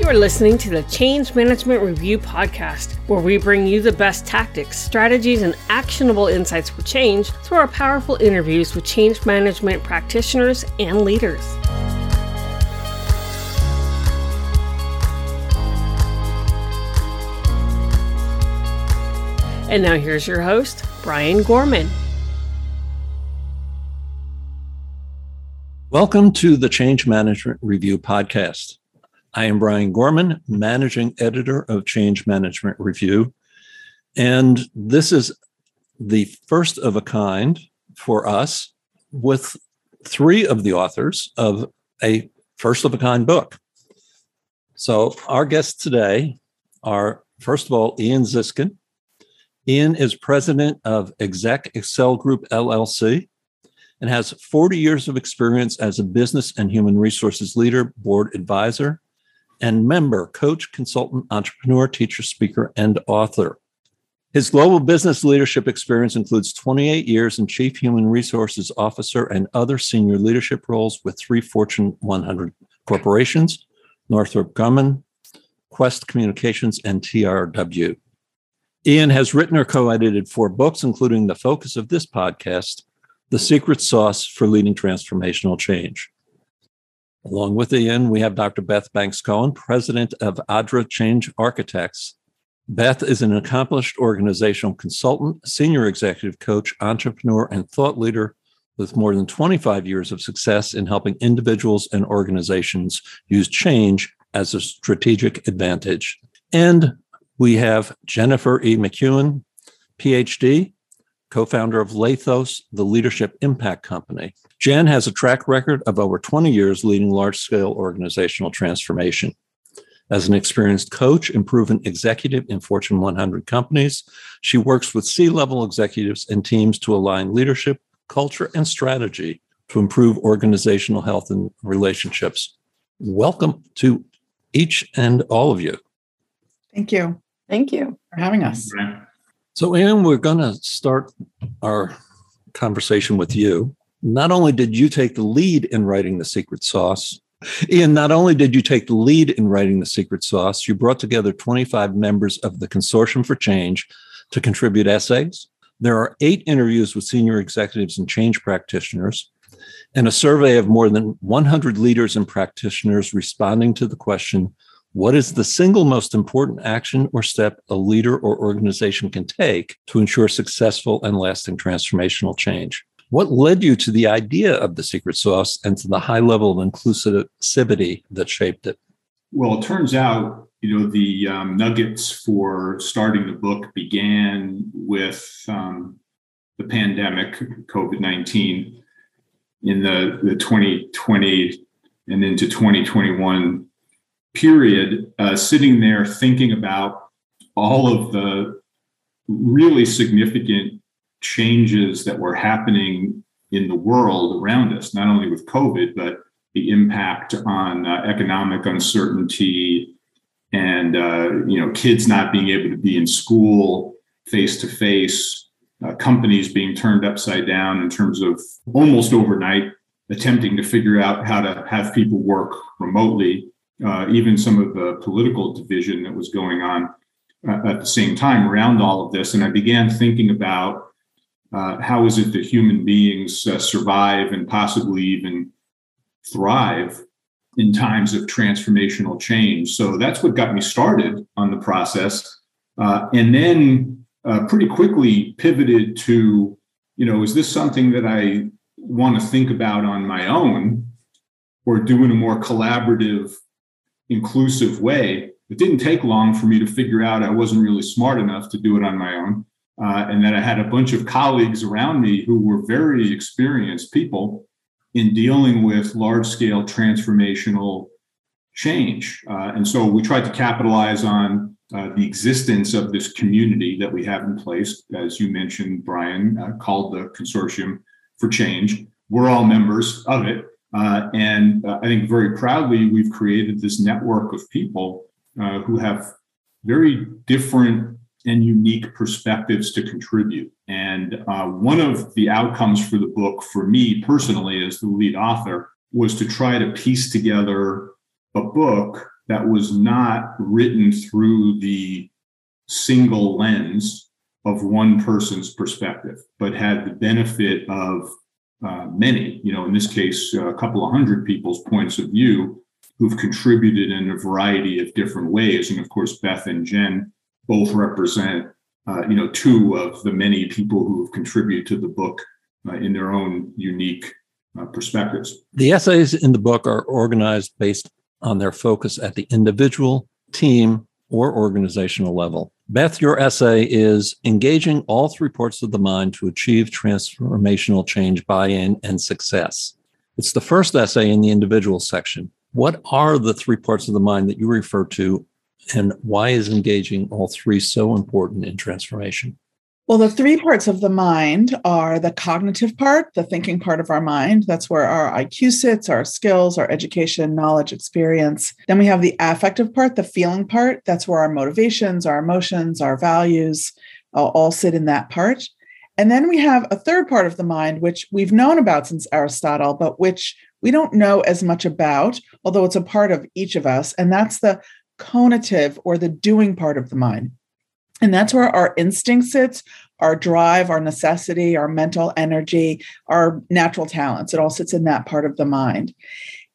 You are listening to the Change Management Review Podcast, where we bring you the best tactics, strategies, and actionable insights for change through our powerful interviews with change management practitioners and leaders. And now here's your host, Brian Gorman. Welcome to the Change Management Review Podcast. I am Brian Gorman, Managing Editor of Change Management Review. And this is the first of a kind for us with three of the authors of a first of a kind book. So, our guests today are, first of all, Ian Ziskin. Ian is president of Exec Excel Group LLC and has 40 years of experience as a business and human resources leader, board advisor, and member, coach, consultant, entrepreneur, teacher, speaker, and author. His global business leadership experience includes 28 years in Chief Human Resources Officer and other senior leadership roles with three Fortune 100 corporations Northrop Grumman, Qwest Communications, and TRW. Ian has written or co edited four books, including the focus of this podcast, The Secret Sauce for Leading Transformational Change. Along with Ian, we have Dr. Beth Banks Cohn, president of ADRA Change Architects. Beth is an accomplished organizational consultant, senior executive coach, entrepreneur, and thought leader with more than 25 years of success in helping individuals and organizations use change as a strategic advantage. And we have Jennifer E. McEwen, PhD, co founder of Lathos, the leadership impact company. Jen has a track record of over 20 years leading large scale organizational transformation. As an experienced coach and proven executive in Fortune 100 companies, she works with C level executives and teams to align leadership, culture, and strategy to improve organizational health and relationships. Welcome to each and all of you. Thank you. Thank you for having us. So, Ian, we're going to start our conversation with you. Not only did you take the lead in writing The Secret Sauce, Ian, not only did you take the lead in writing The Secret Sauce, you brought together 25 members of the Consortium for Change to contribute essays. There are eight interviews with senior executives and change practitioners, and a survey of more than 100 leaders and practitioners responding to the question what is the single most important action or step a leader or organization can take to ensure successful and lasting transformational change? What led you to the idea of the secret sauce and to the high level of inclusivity that shaped it? Well, it turns out, you know, the um, nuggets for starting the book began with um, the pandemic, COVID 19, in the, the 2020 and into 2021 period uh, sitting there thinking about all of the really significant changes that were happening in the world around us, not only with COVID, but the impact on uh, economic uncertainty and uh, you know kids not being able to be in school face to face, companies being turned upside down in terms of almost overnight attempting to figure out how to have people work remotely uh, even some of the political division that was going on uh, at the same time around all of this. And I began thinking about uh, how is it that human beings uh, survive and possibly even thrive in times of transformational change. So that's what got me started on the process. Uh, and then uh, pretty quickly pivoted to, you know, is this something that I want to think about on my own or do in a more collaborative inclusive way. It didn't take long for me to figure out I wasn't really smart enough to do it on my own. Uh, and that I had a bunch of colleagues around me who were very experienced people in dealing with large scale transformational change. Uh, and so we tried to capitalize on uh, the existence of this community that we have in place, as you mentioned, Brian, uh, called the Consortium for Change. We're all members of it. Uh, and uh, I think very proudly, we've created this network of people uh, who have very different and unique perspectives to contribute. And uh, one of the outcomes for the book, for me personally, as the lead author, was to try to piece together a book that was not written through the single lens of one person's perspective, but had the benefit of uh, many, you know, in this case, a couple of hundred people's points of view who've contributed in a variety of different ways. And of course, Beth and Jen both represent, uh, you know, two of the many people who have contributed to the book uh, in their own unique uh, perspectives. The essays in the book are organized based on their focus at the individual, team, or organizational level. Beth, your essay is engaging all three parts of the mind to achieve transformational change, buy in, and success. It's the first essay in the individual section. What are the three parts of the mind that you refer to, and why is engaging all three so important in transformation? Well, the three parts of the mind are the cognitive part, the thinking part of our mind. That's where our IQ sits, our skills, our education, knowledge, experience. Then we have the affective part, the feeling part. That's where our motivations, our emotions, our values uh, all sit in that part. And then we have a third part of the mind, which we've known about since Aristotle, but which we don't know as much about, although it's a part of each of us. And that's the conative or the doing part of the mind. And that's where our instinct sits, our drive, our necessity, our mental energy, our natural talents. It all sits in that part of the mind.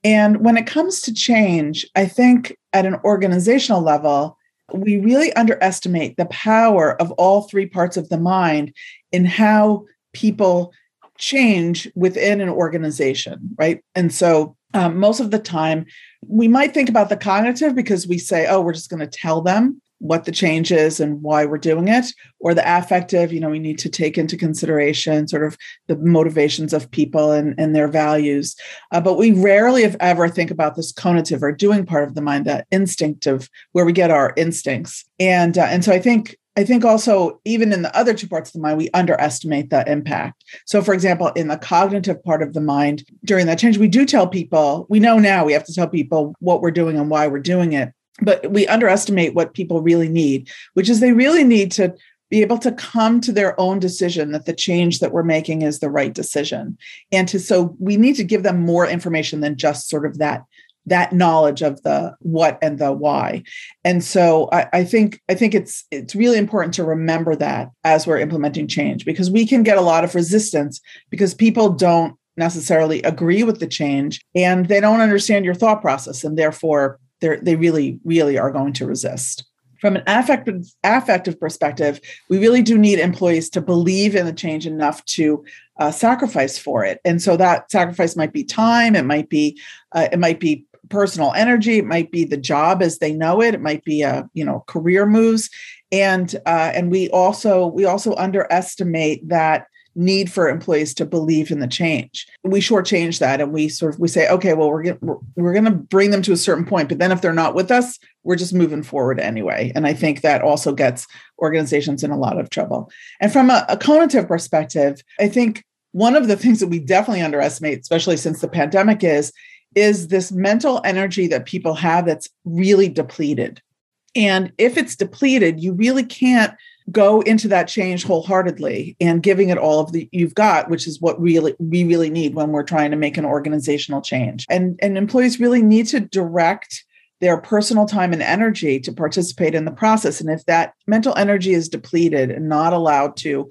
And when it comes to change, I think at an organizational level, we really underestimate the power of all three parts of the mind in how people change within an organization, right? And so um, most of the time, we might think about the cognitive because we say, oh, we're just going to tell them what the change is and why we're doing it or the affective you know we need to take into consideration sort of the motivations of people and, and their values. Uh, but we rarely if ever think about this conative or doing part of the mind that instinctive where we get our instincts. And uh, and so i think I think also, even in the other two parts of the mind, we underestimate the impact. So, for example, in the cognitive part of the mind, during that change, we do tell people, we know now we have to tell people what we're doing and why we're doing it but we underestimate what people really need, which is they really need to be able to come to their own decision that the change that we're making is the right decision. And to so we need to give them more information than just sort of that that knowledge of the what and the why. And so I, I, think I think it's it's really important to remember that as we're implementing change because we can get a lot of resistance because people don't necessarily agree with the change and they don't understand your thought process and therefore they they really really are going to resist. From an affective affective perspective we really do need employees to believe in the change enough to uh, sacrifice for it. And so that sacrifice might be time it might be uh, it might be personal energy it might be the job as they know it it might be a you know career moves. And uh, and we also we also underestimate that need for employees to believe in the change. We shortchange that and we sort of we say, okay, well, we're gonna, we're, we're going to bring them to a certain point, but then if they're not with us, we're just moving forward anyway. And I think that also gets organizations in a lot of trouble. And from a, a conative perspective, I think one of the things that we definitely underestimate, especially since the pandemic, is is this mental energy that people have that's really depleted. And if it's depleted, you really can't go into that change wholeheartedly and giving it all of the you've got which is what really we really need when we're trying to make an organizational change. And and employees really need to direct their personal time and energy to participate in the process. And if that mental energy is depleted and not allowed to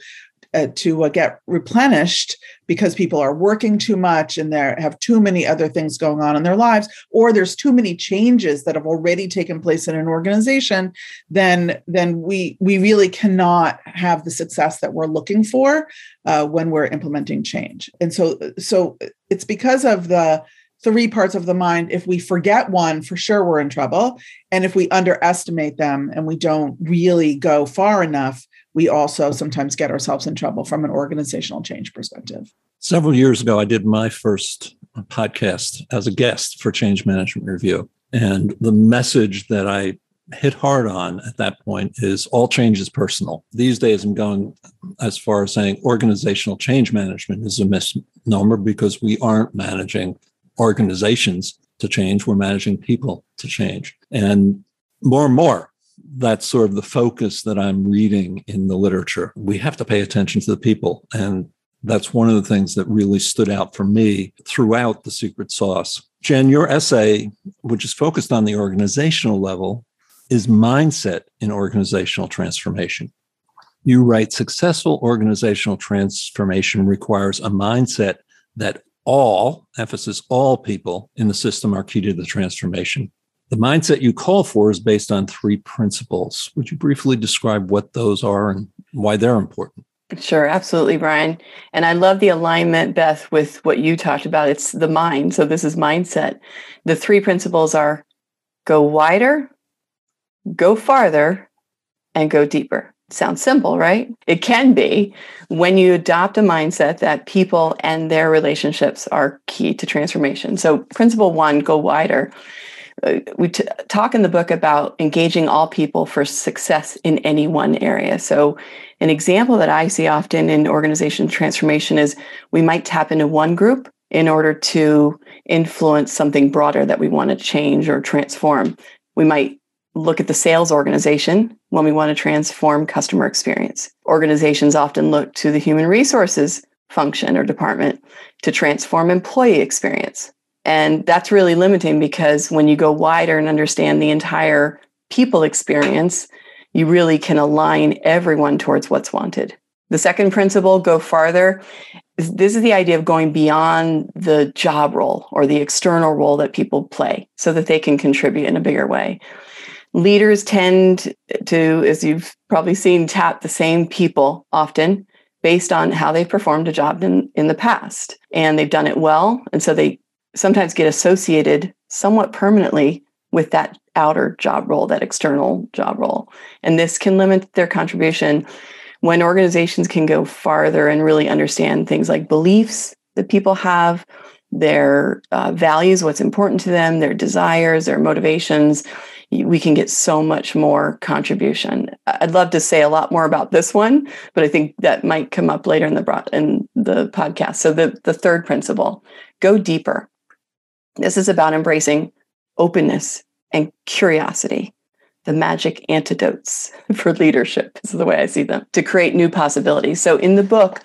uh, to uh, get replenished because people are working too much and they have too many other things going on in their lives or there's too many changes that have already taken place in an organization then then we we really cannot have the success that we're looking for uh, when we're implementing change. And so so it's because of the three parts of the mind. If we forget one for sure we're in trouble. And if we underestimate them and we don't really go far enough we also sometimes get ourselves in trouble from an organizational change perspective. Several years ago, I did my first podcast as a guest for Change Management Review. And the message that I hit hard on at that point is all change is personal. These days, I'm going as far as saying organizational change management is a misnomer because we aren't managing organizations to change, we're managing people to change. And more and more, that's sort of the focus that I'm reading in the literature. We have to pay attention to the people. And that's one of the things that really stood out for me throughout the secret sauce. Jen, your essay which is focused on the organizational level, is mindset in organizational transformation. You write successful organizational transformation requires a mindset that all, emphasis all people in the system are key to the transformation. The mindset you call for is based on three principles. Would you briefly describe what those are and why they're important? Sure, absolutely, Brian. And I love the alignment, Beth, with what you talked about. It's the mind. So this is mindset. The three principles are go wider, go farther, and go deeper. Sounds simple, right? It can be when you adopt a mindset that people and their relationships are key to transformation. So, principle one go wider. Uh, we t- talk in the book about engaging all people for success in any one area. So, an example that I see often in organization transformation is we might tap into one group in order to influence something broader that we want to change or transform. We might look at the sales organization when we want to transform customer experience. Organizations often look to the human resources function or department to transform employee experience. And that's really limiting because when you go wider and understand the entire people experience, you really can align everyone towards what's wanted. The second principle, go farther. This is the idea of going beyond the job role or the external role that people play so that they can contribute in a bigger way leaders tend to, as you've probably seen, tap the same people often based on how they've performed a job in, in the past. And they've done it well. And so they sometimes get associated somewhat permanently with that outer job role, that external job role. And this can limit their contribution when organizations can go farther and really understand things like beliefs that people have, their uh, values, what's important to them, their desires, their motivations, we can get so much more contribution. I'd love to say a lot more about this one, but I think that might come up later in the in the podcast. So the the third principle, go deeper. This is about embracing openness and curiosity, the magic antidotes for leadership is the way I see them to create new possibilities. So in the book,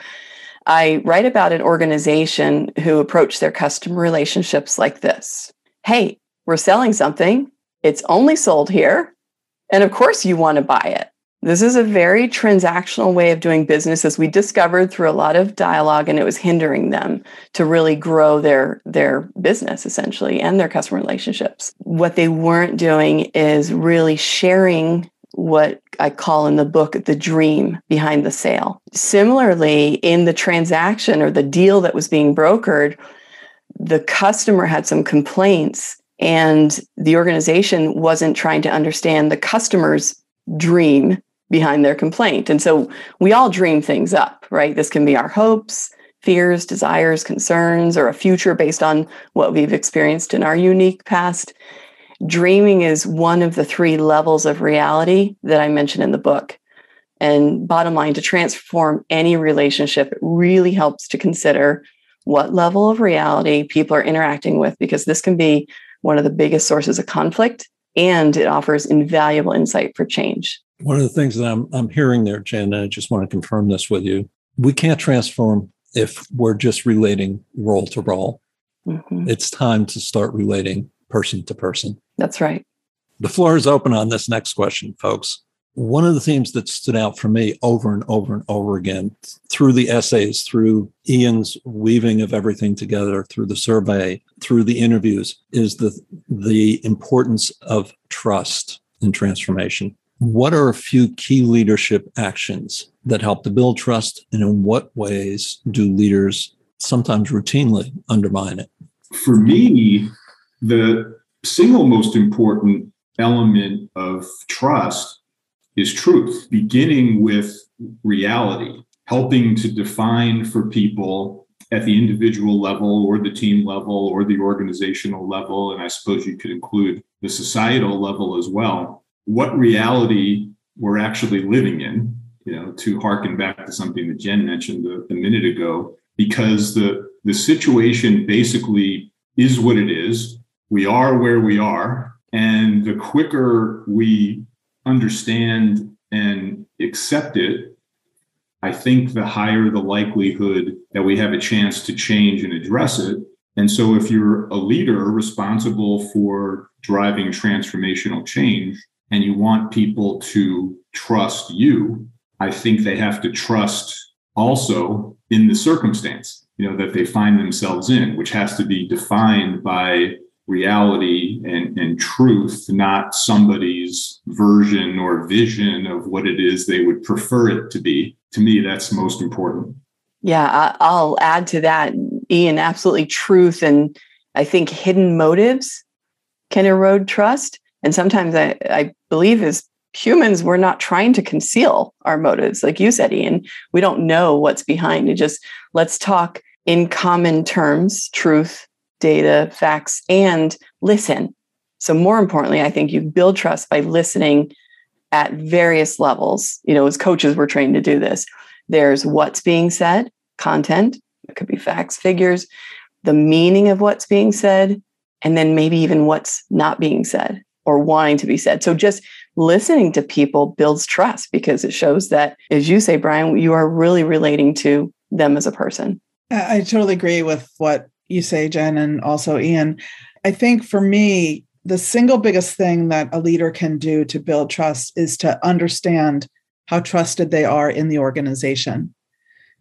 I write about an organization who approached their customer relationships like this. Hey, we're selling something it's only sold here. And of course, you want to buy it. This is a very transactional way of doing business, as we discovered through a lot of dialogue, and it was hindering them to really grow their, their business essentially and their customer relationships. What they weren't doing is really sharing what I call in the book the dream behind the sale. Similarly, in the transaction or the deal that was being brokered, the customer had some complaints and the organization wasn't trying to understand the customer's dream behind their complaint. And so we all dream things up, right? This can be our hopes, fears, desires, concerns, or a future based on what we've experienced in our unique past. Dreaming is one of the three levels of reality that I mentioned in the book. And bottom line, to transform any relationship, it really helps to consider what level of reality people are interacting with, because this can be one of the biggest sources of conflict, and it offers invaluable insight for change. One of the things that I'm, I'm hearing there, Jen, and I just want to confirm this with you we can't transform if we're just relating role to role. Mm-hmm. It's time to start relating person to person. That's right. The floor is open on this next question, folks one of the themes that stood out for me over and over and over again through the essays, through Ian's weaving of everything together, through the survey, through the interviews, is the, the importance of trust in transformation. What are a few key leadership actions that help to build trust, and in what ways do leaders sometimes routinely undermine it? For me, the single most important element of trust is truth, beginning with reality, helping to define for people at the individual level or the team level or the organizational level, and I suppose you could include the societal level as well, what reality we're actually living in, you know, to harken back to something that Jen mentioned a, a minute ago, because the, the situation basically is what it is. We are where we are. And the quicker we understand and accept it, I think the higher the likelihood that we have a chance to change and address it. And so, if you're a leader responsible for driving transformational change and you want people to trust you, I think they have to trust also in the circumstance you know that they find themselves in which has to be defined by reality and, and truth not somebody's version or vision of what it is they would prefer it to be. To me that's most important. Yeah i'll add to that ian absolutely truth and i think hidden motives can erode trust. And sometimes i, I believe as humans we're not trying to conceal our motives like you said ian. We don't know what's behind. It just let's talk in common terms truth data facts and listen. So more importantly i think you build trust by listening at various levels. You know as coaches we're trained to do this. There's what's being said content it could be facts figures the meaning of what's being said and then maybe even what's not being said or wanting to be said. So just listening to people builds trust because it shows that, as you say, Brian, you are really relating to them as a person. I totally agree with what you say, Jen, and also Ian. I think for me, the single biggest thing that a leader can do to build trust is to understand how trusted they are in the organization.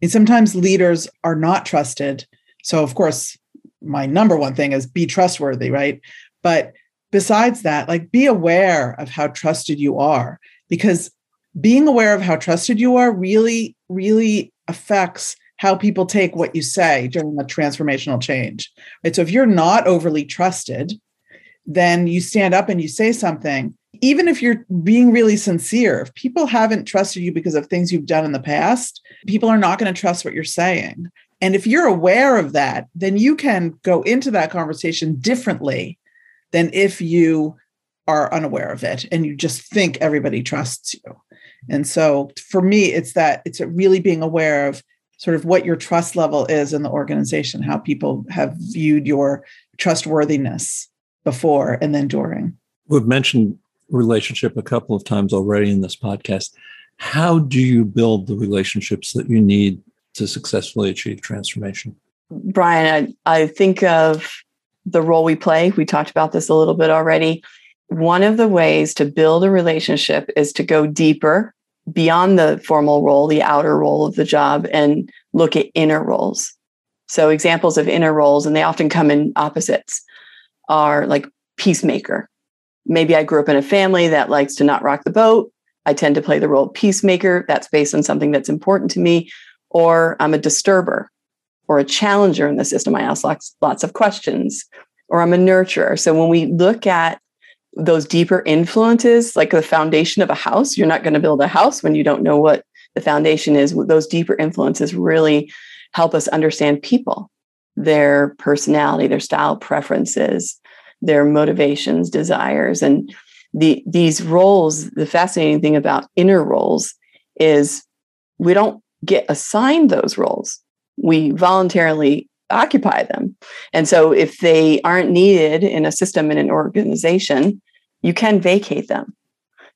And sometimes leaders are not trusted. So, of course, my number one thing is be trustworthy, right? But besides that, like be aware of how trusted you are because being aware of how trusted you are really, really affects how people take what you say during a transformational change. Right. So if you're not overly trusted, then you stand up and you say something, even if you're being really sincere. If people haven't trusted you because of things you've done in the past, people are not going to trust what you're saying. And if you're aware of that, then you can go into that conversation differently than if you are unaware of it and you just think everybody trusts you. And so for me, it's that it's really being aware of sort of what your trust level is in the organization, how people have viewed your trustworthiness before and then during. We've mentioned relationship a couple of times already in this podcast. How do you build the relationships that you need to successfully achieve transformation? Brian, I, I think of the role we play. We talked about this a little bit already. One of the ways to build a relationship is to go deeper beyond the formal role, the outer role of the job, and look at inner roles. So, examples of inner roles, and they often come in opposites, are like peacemaker. Maybe I grew up in a family that likes to not rock the boat. I tend to play the role of peacemaker. That's based on something that's important to me. Or I'm a disturber or a challenger in the system. I ask lots, lots of questions, or I'm a nurturer. So when we look at those deeper influences, like the foundation of a house, you're not going to build a house when you don't know what the foundation is. Those deeper influences really help us understand people, their personality, their style preferences, their motivations, desires. And the, these roles, the fascinating thing about inner roles is we don't get assigned those roles we voluntarily occupy them. And so if they aren't needed in a system in an organization, you can vacate them.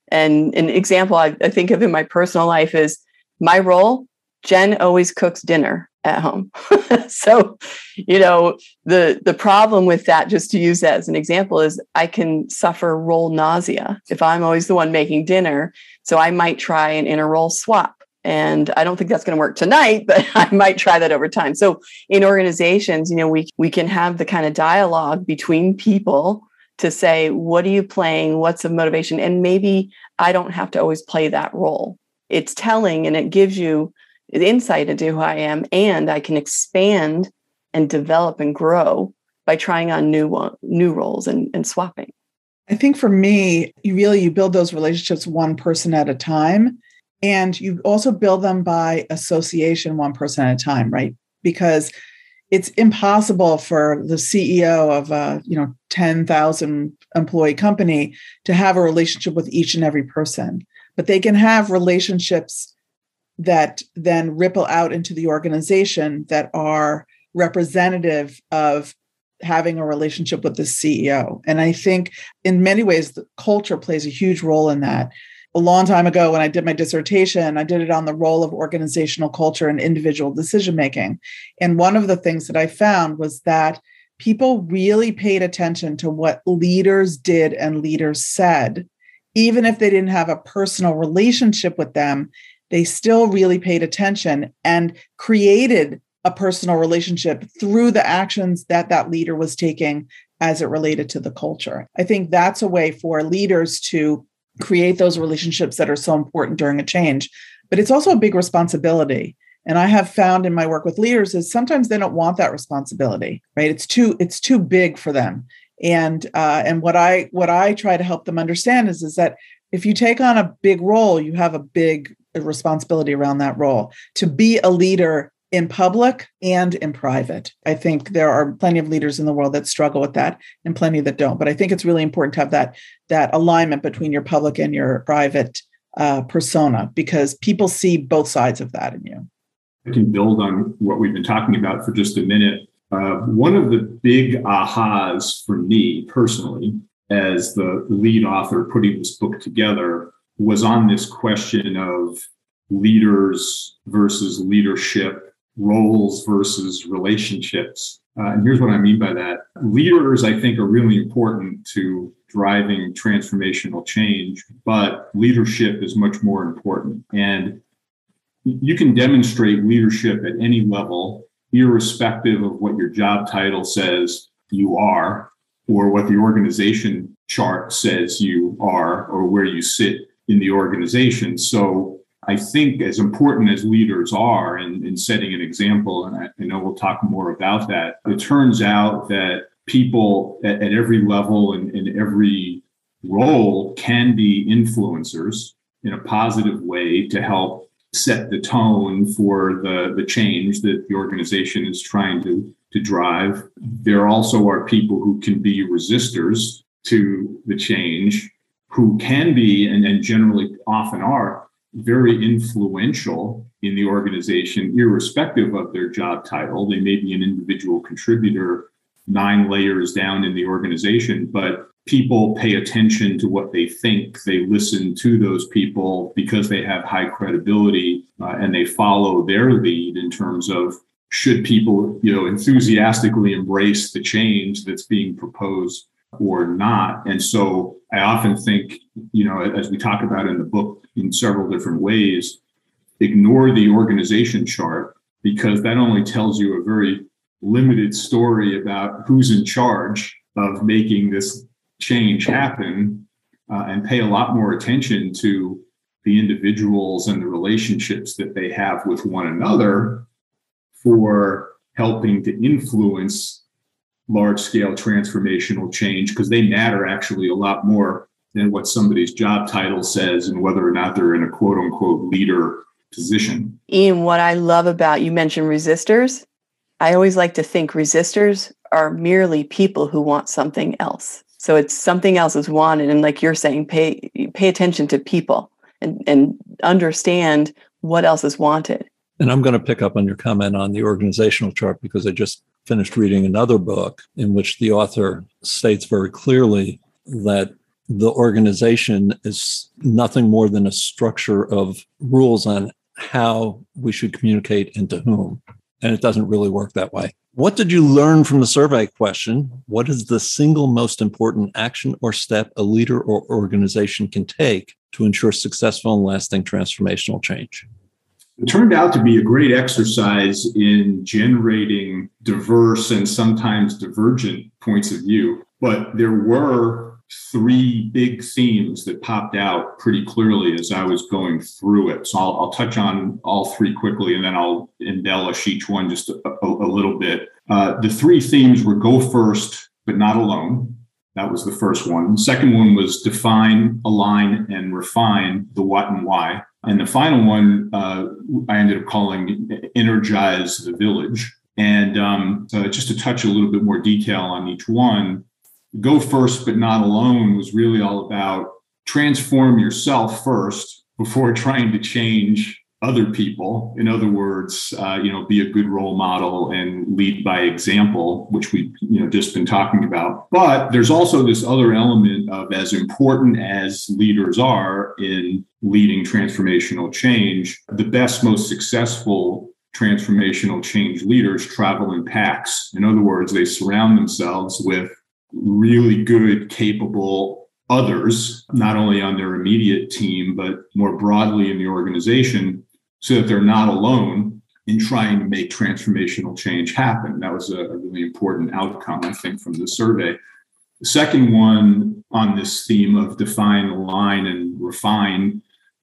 And an example I, I think of in my personal life is my role, Jen always cooks dinner at home. so, you know, the the problem with that, just to use that as an example, is I can suffer role nausea if I'm always the one making dinner. So I might try an inner role swap and i don't think that's going to work tonight but i might try that over time so in organizations you know we we can have the kind of dialogue between people to say what are you playing? What's the motivation? And maybe i don't have to always play that role. It's telling and it gives you insight into who i am and i can expand and develop and grow by trying on new new roles and, and swapping. I think for me you really you build those relationships one person at a time and you also build them by association, one person at a time, right? Because it's impossible for the CEO of a you know 10,000 employee company to have a relationship with each and every person, but they can have relationships that then ripple out into the organization that are representative of having a relationship with the CEO. And I think in many ways, the culture plays a huge role in that a long time ago when I did my dissertation, I did it on the role of organizational culture and individual decision making. And one of the things that I found was that people really paid attention to what leaders did and leaders said. Even if they didn't have a personal relationship with them, they still really paid attention and created a personal relationship through the actions that that leader was taking as it related to the culture. I think that's a way for leaders to create those relationships that are so important during a change. But it's also a big responsibility. And I have found in my work with leaders is sometimes they don't want that responsibility, right? It's too it's too big for them. And uh, and what I what I try to help them understand is is that if you take on a big role, you have a big responsibility around that role. To be a leader in public and in private. I think there are plenty of leaders in the world that struggle with that and plenty that don't. But I think it's really important to have that that alignment between your public and your private uh, persona because people see both sides of that in you. I can build on what we've been talking about for just a minute. Uh, one of the big ahas for me personally, as the lead author putting this book together, was on this question of leaders versus leadership roles versus relationships. Uh, and here's what I mean by that. Leaders, I think, are really important to driving transformational change, but leadership is much more important. And you can demonstrate leadership at any level, irrespective of what your job title says you are, or what the organization chart says you are, or where you sit in the organization. So I think as important as leaders are in, in setting an example, and I, I, know we'll talk more about that, it turns out that people at, at every level and in every role can be influencers in a positive way to help set the tone for the, the change that the organization is trying to, to drive. There also are people who can be resistors to the change, who can be and, and generally often are very influential in the organization, irrespective of their job title. They may be an individual contributor nine layers down in the organization, but people pay attention to what they think. They listen to those people because they have high credibility uh, and they follow their lead in terms of should people, you know, enthusiastically embrace the change that's being proposed or not. And so I often think, you know, as we talk about in the book in several different ways, ignore the organization chart because that only tells you a very limited story about who's in charge of making this change happen uh, and pay a lot more attention to the individuals and the relationships that they have with one another for helping to influence large scale transformational change because they matter actually a lot more than what somebody's job title says and whether or not they're in a quote unquote leader position. Ian, what I love about you mentioned resistors. I always like to think resistors are merely people who want something else. So it's something else is wanted. And like you're saying, pay pay attention to people and, and understand what else is wanted. And I'm going to pick up on your comment on the organizational chart because I just finished reading another book in which the author states very clearly that the organization is nothing more than a structure of rules on how we should communicate and to whom. And it doesn't really work that way. What did you learn from the survey question? What is the single most important action or step a leader or organization can take to ensure successful and lasting transformational change? It turned out to be a great exercise in generating diverse and sometimes divergent points of view. But there were three big themes that popped out pretty clearly as I was going through it. So I'll, I'll touch on all three quickly and then I'll embellish each one just a, a, a little bit. Uh, the three themes were go first, but not alone. That was the first one. The second one was define, align, and refine the what and why. And the final one uh, I ended up calling Energize the Village. And um, uh, just to touch a little bit more detail on each one, Go First But Not Alone was really all about transform yourself first before trying to change other people. In other words, uh, you know, be a good role model and lead by example, which we've you know just been talking about. But there's also this other element of as important as leaders are in leading transformational change, the best, most successful transformational change leaders travel in packs. In other words, they surround themselves with really good, capable others, not only on their immediate team, but more broadly in the organization, so that they're not alone in trying to make transformational change happen. That was a, really important outcome, I think, from the survey. The second one on this theme of define, align, and refine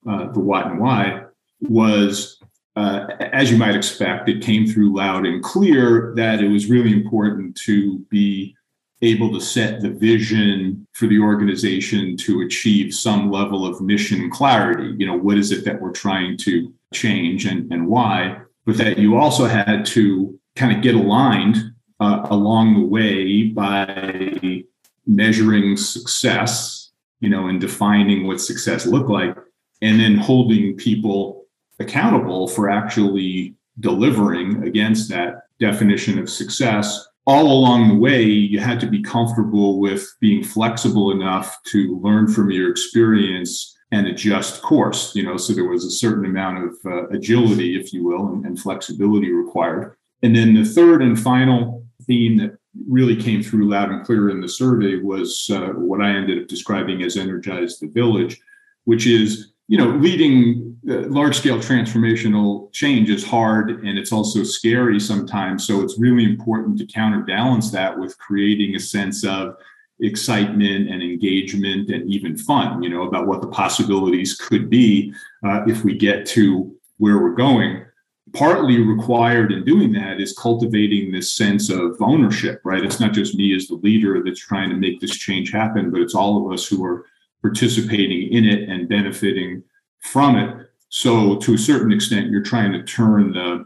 uh, the what and why was uh, as you might expect, it came through loud and clear that it was really important to be able to set the vision for the organization to achieve some level of mission clarity. You know, what is it that we're trying to change and, and why? But that you also had to kind of get aligned uh, along the way by measuring success, you know, and defining what success looked like, and then holding people accountable for actually delivering against that definition of success all along the way, you had to be comfortable with being flexible enough to learn from your experience and adjust course. You know, so there was a certain amount of uh, agility, if you will, and, and flexibility required. And then the third and final theme that really came through loud and clear in the survey was uh, what I ended up describing as energize the village, which is you know, leading large scale transformational change is hard and it's also scary sometimes. So it's really important to counterbalance that with creating a sense of excitement and engagement and even fun, you know, about what the possibilities could be uh, if we get to where we're going. Partly required in doing that is cultivating this sense of ownership, right? It's not just me as the leader that's trying to make this change happen, but it's all of us who are participating in it and benefiting from it. So to a certain extent, you're trying to turn the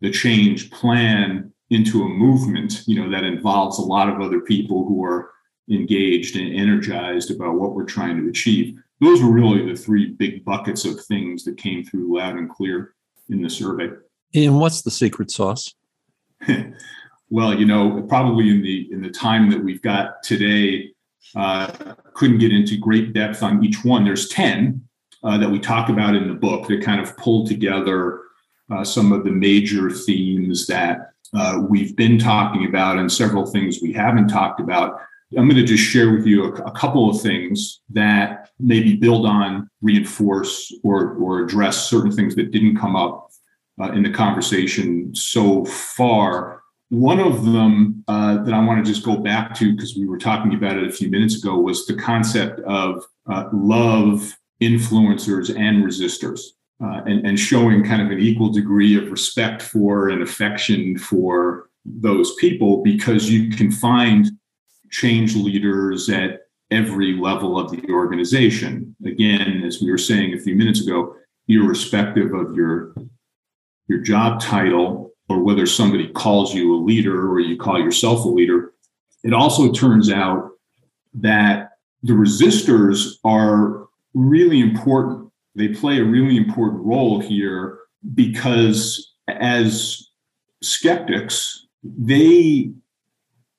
the change plan into a movement, you know, that involves a lot of other people who are engaged and energized about what we're trying to achieve. Those were really the three big buckets of things that came through loud and clear in the survey. And what's the secret sauce? well, you know, probably in the in the time that we've got today, uh, couldn't get into great depth on each one. There's 10 uh, that we talk about in the book that kind of pull together uh, some of the major themes that uh, we've been talking about and several things we haven't talked about. I'm going to just share with you a, a couple of things that maybe build on, reinforce, or, or address certain things that didn't come up uh, in the conversation so far one of them uh, that I want to just go back to because we were talking about it a few minutes ago was the concept of uh, love, influencers, and resistors, uh, and, and showing kind of an equal degree of respect for and affection for those people because you can find change leaders at every level of the organization. Again, as we were saying a few minutes ago, irrespective of your your job title or whether somebody calls you a leader or you call yourself a leader, it also turns out that the resistors are really important. They play a really important role here because as skeptics, they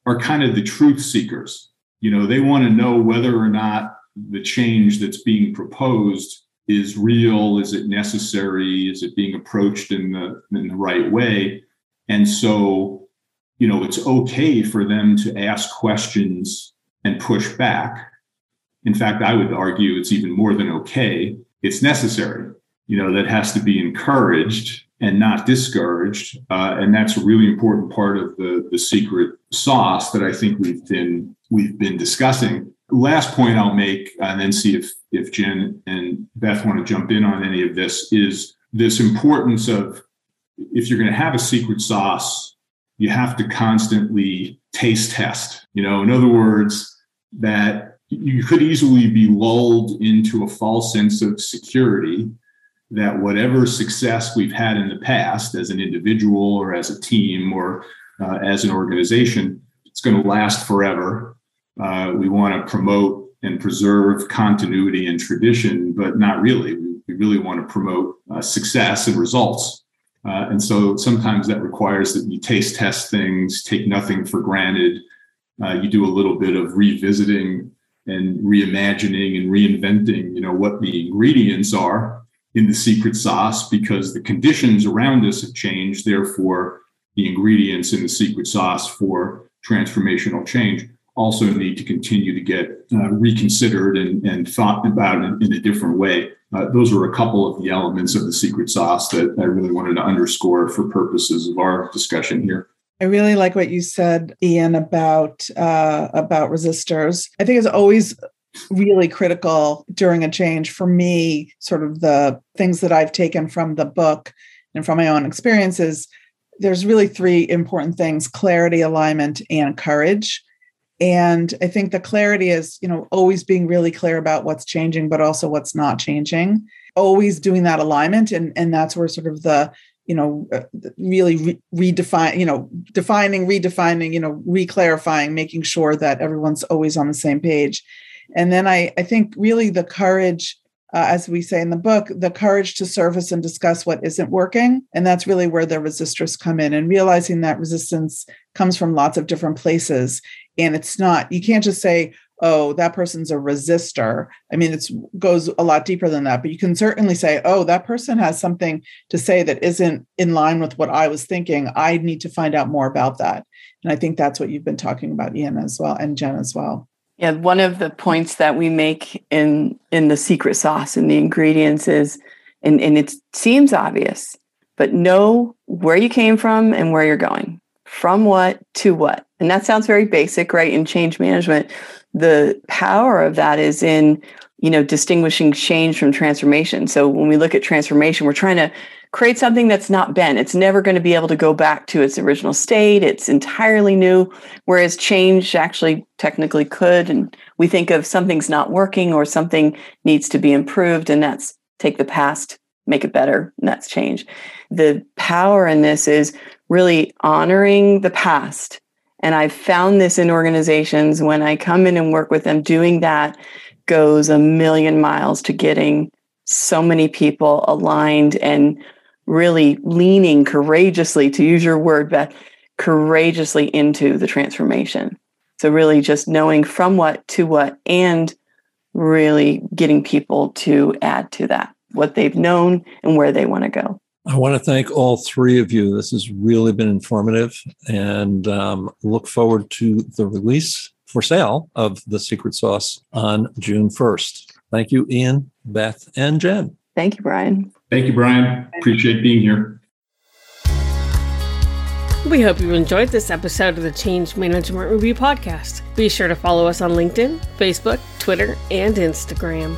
are kind of the truth seekers. You know, they want to know whether or not the change that's being proposed is real is it necessary is it being approached in the in the right way and so you know it's okay for them to ask questions and push back in fact i would argue it's even more than okay. It's necessary you know that has to be encouraged and not discouraged. Uh, and that's a really important part of the the secret sauce that i think we've been we've been discussing. Last point I'll make, and then see if if Jen and Beth want to jump in on any of this, is this importance of if you're going to have a secret sauce, you have to constantly taste test. You know, in other words, that you could easily be lulled into a false sense of security that whatever success we've had in the past as an individual or as a team or uh, as an organization, it's going to last forever uh, we want to promote and preserve continuity and tradition, but not really. We, really want to promote uh, success and results. Uh, and so sometimes that requires that you taste test things, take nothing for granted. Uh, you do a little bit of revisiting and reimagining and reinventing, you know, what the ingredients are in the secret sauce because the conditions around us have changed. Therefore, the ingredients in the secret sauce for transformational change also need to continue to get uh, reconsidered and, and, thought about in, in a different way. Uh, those are a couple of the elements of the secret sauce that I really wanted to underscore for purposes of our discussion here. I really like what you said, Ian, about uh, about resistors. I think it's always really critical during a change for me. Sort of the things that I've taken from the book and from my own experiences. There's really three important things: clarity, alignment, and courage and i think the clarity is you know always being really clear about what's changing but also what's not changing always doing that alignment and and that's where sort of the you know uh, really re- redefine you know defining redefining you know reclarifying making sure that everyone's always on the same page. And then i i think really the courage uh, as we say in the book, the courage to service and discuss what isn't working. And that's really where the resistors come in. And realizing that resistance comes from lots of different places. And it's not you can't just say oh that person's a resistor. I mean it goes a lot deeper than that but you can certainly say oh that person has something to say that isn't in line with what i was thinking. I need to find out more about that. And i think that's what you've been talking about ian as well and jen as well. Yeah one of the points that we make in in the secret sauce and the ingredients is and, and it seems obvious but know where you came from and where you're going from what to what. And that sounds very basic, right? In change management, the power of that is in, you know, distinguishing change from transformation. So when we look at transformation, we're trying to create something that's not been. It's never going to be able to go back to its original state. It's entirely new. Whereas change actually technically could. And we think of something's not working or something needs to be improved. And that's take the past, make it better. And that's change. The power in this is really honoring the past. And I've found this in organizations when I come in and work with them, doing that goes a million miles to getting so many people aligned and really leaning courageously, to use your word, Beth, courageously into the transformation. So, really just knowing from what to what and really getting people to add to that, what they've known and where they want to go. I want to thank all three of you. This has really been informative and um, look forward to the release for sale of The Secret Sauce on June 1st. Thank you, Ian, Beth, and Jen. Thank you, Brian. Thank you, Brian. Appreciate being here. We hope you enjoyed this episode of the Change Management Review Podcast. Be sure to follow us on LinkedIn, Facebook, Twitter, and Instagram.